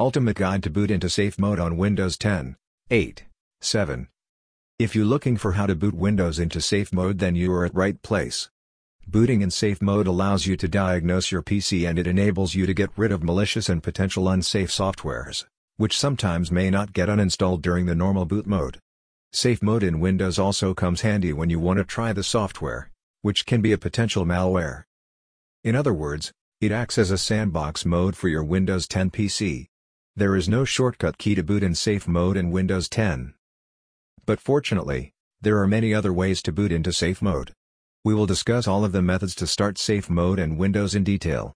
Ultimate Guide to Boot into Safe Mode on Windows 10, 8, 7. If you're looking for how to boot Windows into safe mode then you are at the right place. Booting in safe mode allows you to diagnose your PC and it enables you to get rid of malicious and potential unsafe softwares, which sometimes may not get uninstalled during the normal boot mode. Safe mode in Windows also comes handy when you want to try the software, which can be a potential malware. In other words, it acts as a sandbox mode for your Windows 10 PC. There is no shortcut key to boot in safe mode in Windows 10. But fortunately, there are many other ways to boot into safe mode. We will discuss all of the methods to start safe mode and Windows in detail.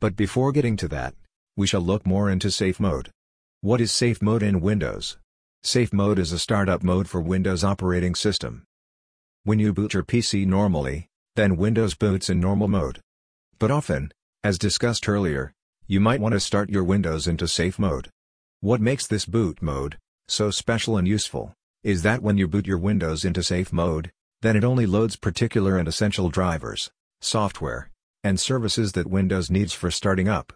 But before getting to that, we shall look more into safe mode. What is safe mode in Windows? Safe mode is a startup mode for Windows operating system. When you boot your PC normally, then Windows boots in normal mode. But often, as discussed earlier, you might want to start your Windows into safe mode. What makes this boot mode so special and useful is that when you boot your Windows into safe mode, then it only loads particular and essential drivers, software, and services that Windows needs for starting up.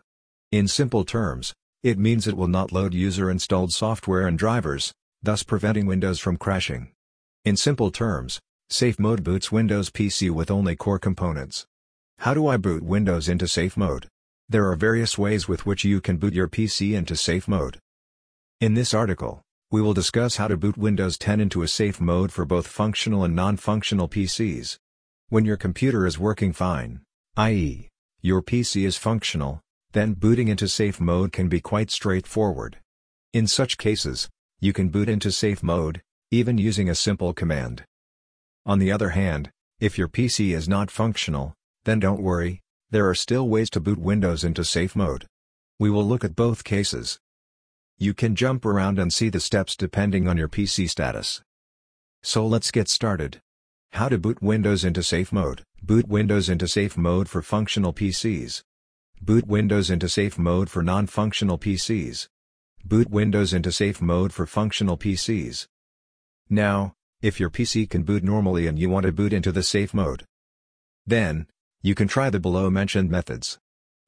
In simple terms, it means it will not load user-installed software and drivers, thus preventing Windows from crashing. In simple terms, Safe Mode boots Windows PC with only core components. How do I boot Windows into safe mode? There are various ways with which you can boot your PC into safe mode. In this article, we will discuss how to boot Windows 10 into a safe mode for both functional and non-functional PCs. When your computer is working fine, i.e., your PC is functional, then booting into safe mode can be quite straightforward. In such cases, you can boot into safe mode, even using a simple command. On the other hand, if your PC is not functional, then don't worry, there are still ways to boot Windows into safe mode. We will look at both cases. You can jump around and see the steps depending on your PC status. So let's get started. How to boot Windows into safe mode. Boot Windows into safe mode for functional PCs. Boot Windows into safe mode for non-functional PCs. Boot Windows into safe mode for functional PCs. Now, if your PC can boot normally and you want to boot into the safe mode, then, you can try the below mentioned methods.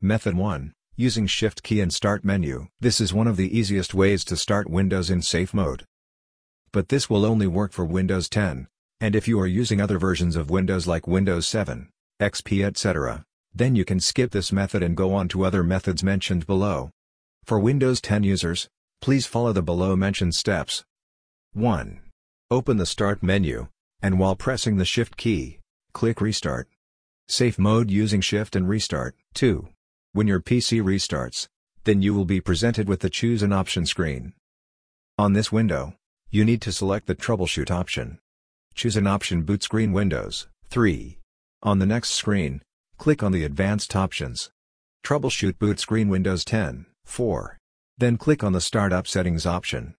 Method 1, using Shift key and Start menu. This is one of the easiest ways to start Windows in safe mode. But this will only work for Windows 10, and if you are using other versions of Windows like Windows 7, XP etc., then you can skip this method and go on to other methods mentioned below. For Windows 10 users, please follow the below mentioned steps. 1. Open the Start menu, and while pressing the Shift key, click Restart. Safe mode using Shift and Restart. 2. When your PC restarts, then you will be presented with the Choose an Option screen. On this window, you need to select the Troubleshoot option. Choose an option boot screen Windows. 3. On the next screen, click on the Advanced options. Troubleshoot boot screen Windows 10. 4. Then click on the Startup Settings option.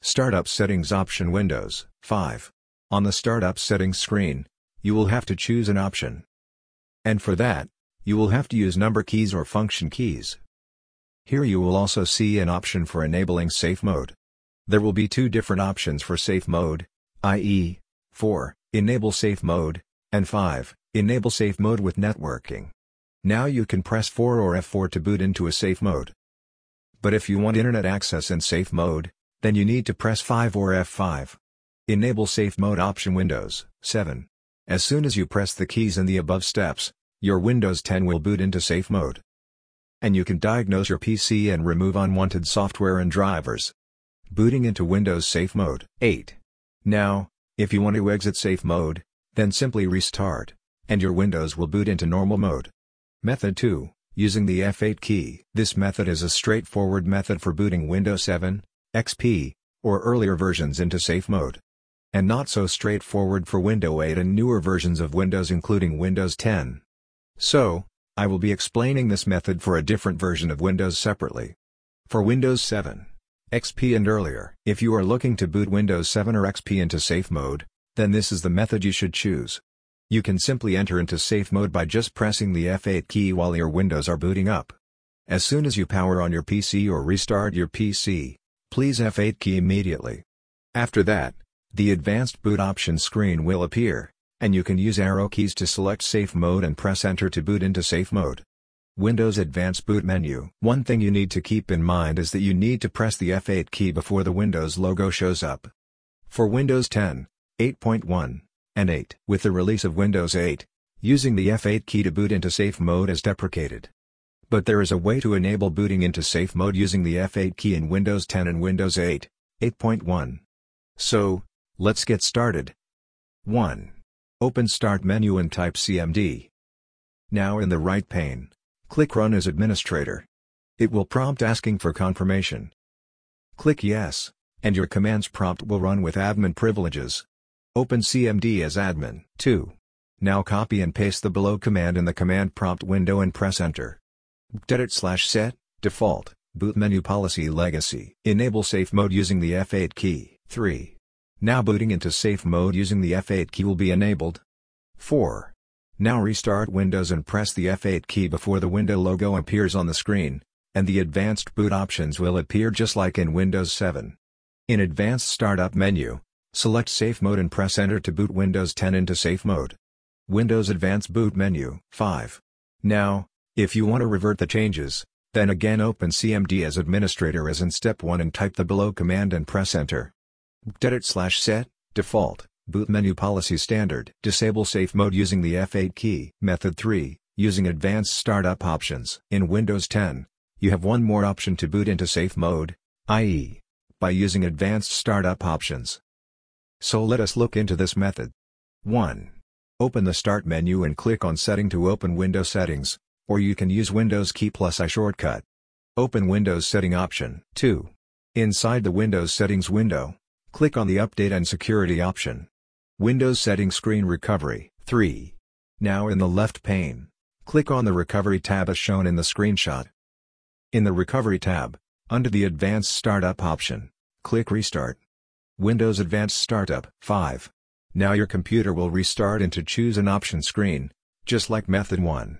Startup Settings option Windows. 5. On the Startup Settings screen, you will have to choose an option. And for that, you will have to use number keys or function keys. Here you will also see an option for enabling safe mode. There will be two different options for safe mode, i.e., 4. Enable safe mode, and 5. Enable safe mode with networking. Now you can press 4 or F4 to boot into a safe mode. But if you want internet access in safe mode, then you need to press 5 or F5. Enable safe mode option Windows 7. As soon as you press the keys in the above steps, your Windows 10 will boot into safe mode. And you can diagnose your PC and remove unwanted software and drivers. Booting into Windows Safe Mode 8. Now, if you want to exit safe mode, then simply restart, and your Windows will boot into normal mode. Method 2, using the F8 key. This method is a straightforward method for booting Windows 7, XP, or earlier versions into safe mode and not so straightforward for Windows 8 and newer versions of Windows including Windows 10. So, I will be explaining this method for a different version of Windows separately. For Windows 7, XP and earlier. If you are looking to boot Windows 7 or XP into safe mode, then this is the method you should choose. You can simply enter into safe mode by just pressing the F8 key while your windows are booting up. As soon as you power on your PC or restart your PC, please F8 key immediately. After that, the Advanced Boot Option screen will appear, and you can use arrow keys to select Safe Mode and press Enter to boot into Safe Mode. Windows Advanced Boot Menu. One thing you need to keep in mind is that you need to press the F8 key before the Windows logo shows up. For Windows 10, 8.1, and 8. With the release of Windows 8, using the F8 key to boot into safe mode is deprecated. But there is a way to enable booting into safe mode using the F8 key in Windows 10 and Windows 8, 8.1. So, let's get started. 1. Open Start menu and type CMD. Now in the right pane, click Run as Administrator. It will prompt asking for confirmation. Click Yes, and your commands prompt will run with admin privileges. Open CMD as admin. 2. Now copy and paste the below command in the command prompt window and press enter. Edit slash set, default, boot menu policy legacy. Enable safe mode using the F8 key. 3. Now booting into safe mode using the F8 key will be enabled. 4. Now restart Windows and press the F8 key before the window logo appears on the screen, and the advanced boot options will appear just like in Windows 7. In Advanced Startup menu, select Safe Mode and press Enter to boot Windows 10 into safe mode. Windows Advanced Boot menu 5. Now, if you want to revert the changes, then again open CMD as administrator as in step 1 and type the below command and press enter. Edit slash set, default, boot menu policy standard. Disable safe mode using the F8 key. Method 3, using advanced startup options. In Windows 10, you have one more option to boot into safe mode, i.e., by using advanced startup options. So let us look into this method. 1. Open the Start menu and click on Setting to open Windows Settings, or you can use Windows key plus I shortcut. Open Windows Setting option. 2. Inside the Windows Settings window, Click on the Update and Security option. Windows Settings Screen Recovery 3. Now in the left pane, click on the Recovery tab as shown in the screenshot. In the Recovery tab, under the Advanced Startup option, click Restart. Windows Advanced Startup 5. Now your computer will restart and to choose an option screen, just like method 1.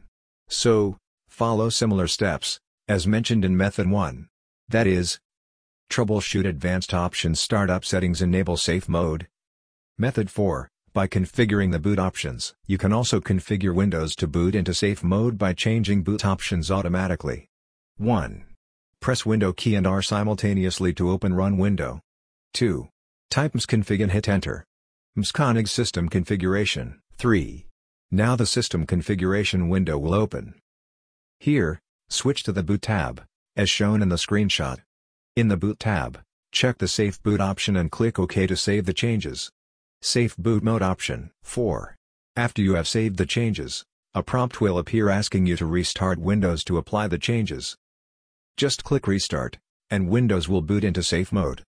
So, follow similar steps, as mentioned in method 1. That is, Troubleshoot Advanced Options Startup Settings Enable Safe Mode. Method 4. By configuring the boot options. You can also configure Windows to boot into safe mode by changing boot options automatically. 1. Press Window key and R simultaneously to open Run window. 2. Type msconfig and hit Enter. msconfig System Configuration. 3. Now the System Configuration window will open. Here, switch to the Boot tab, as shown in the screenshot. In the Boot tab, check the Safe Boot option and click OK to save the changes. Safe Boot Mode option 4. After you have saved the changes, a prompt will appear asking you to restart Windows to apply the changes. Just click Restart, and Windows will boot into safe mode.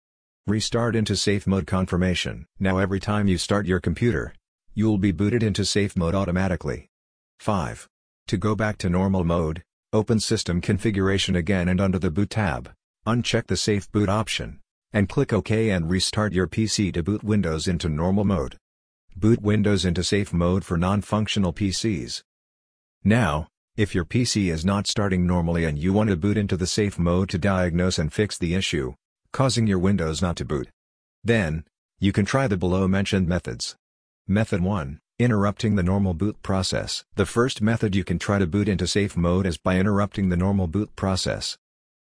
Restart into safe mode confirmation. Now every time you start your computer, you'll be booted into safe mode automatically. 5. To go back to normal mode, open System Configuration again and under the Boot tab, Uncheck the Safe Boot option, and click OK and restart your PC to boot Windows into normal mode. Boot Windows into safe mode for non-functional PCs. Now, if your PC is not starting normally and you want to boot into the safe mode to diagnose and fix the issue, causing your Windows not to boot, then, you can try the below mentioned methods. Method 1. Interrupting the normal boot process. The first method you can try to boot into safe mode is by interrupting the normal boot process.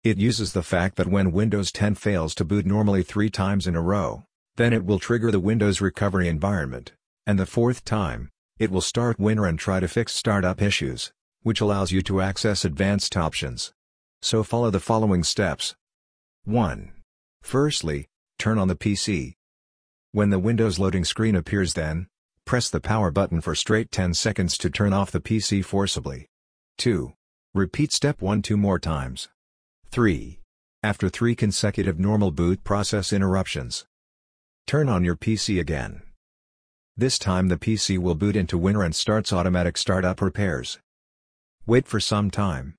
It uses the fact that when Windows 10 fails to boot normally three times in a row, then it will trigger the Windows recovery environment, and the fourth time, it will start WinRE and try to fix startup issues, which allows you to access advanced options. So follow the following steps. 1. Firstly, turn on the PC. When the Windows loading screen appears then, press the power button for straight 10 seconds to turn off the PC forcibly. 2. Repeat step 1 two more times. 3. After three consecutive normal boot process interruptions, turn on your PC again. This time the PC will boot into WinRE and starts automatic startup repairs. Wait for some time.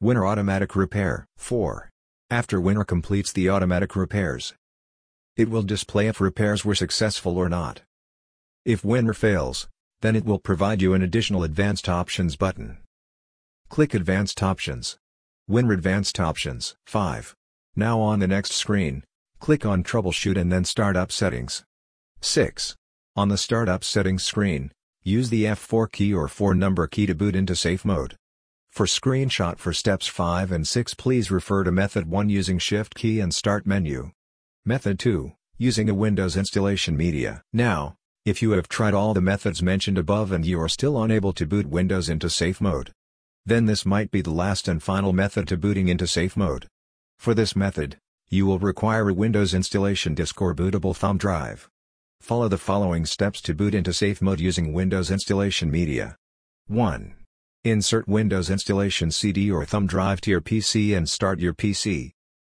WinRE automatic repair 4. After WinRE completes the automatic repairs, it will display if repairs were successful or not. If WinRE fails, then it will provide you an additional Advanced Options button. Click Advanced Options. WinRE Advanced Options 5. Now on the next screen, click on Troubleshoot and then Startup Settings. 6. On the Startup Settings screen, use the F4 key or 4 number key to boot into safe mode. For screenshot for steps 5 and 6 please refer to method 1 using shift key and start menu. Method 2, using a Windows installation media. Now, if you have tried all the methods mentioned above and you are still unable to boot Windows into safe mode, then this might be the last and final method to booting into safe mode. For this method, you will require a Windows installation disk or bootable thumb drive. Follow the following steps to boot into safe mode using Windows installation media. 1. Insert Windows installation CD or thumb drive to your PC and start your PC.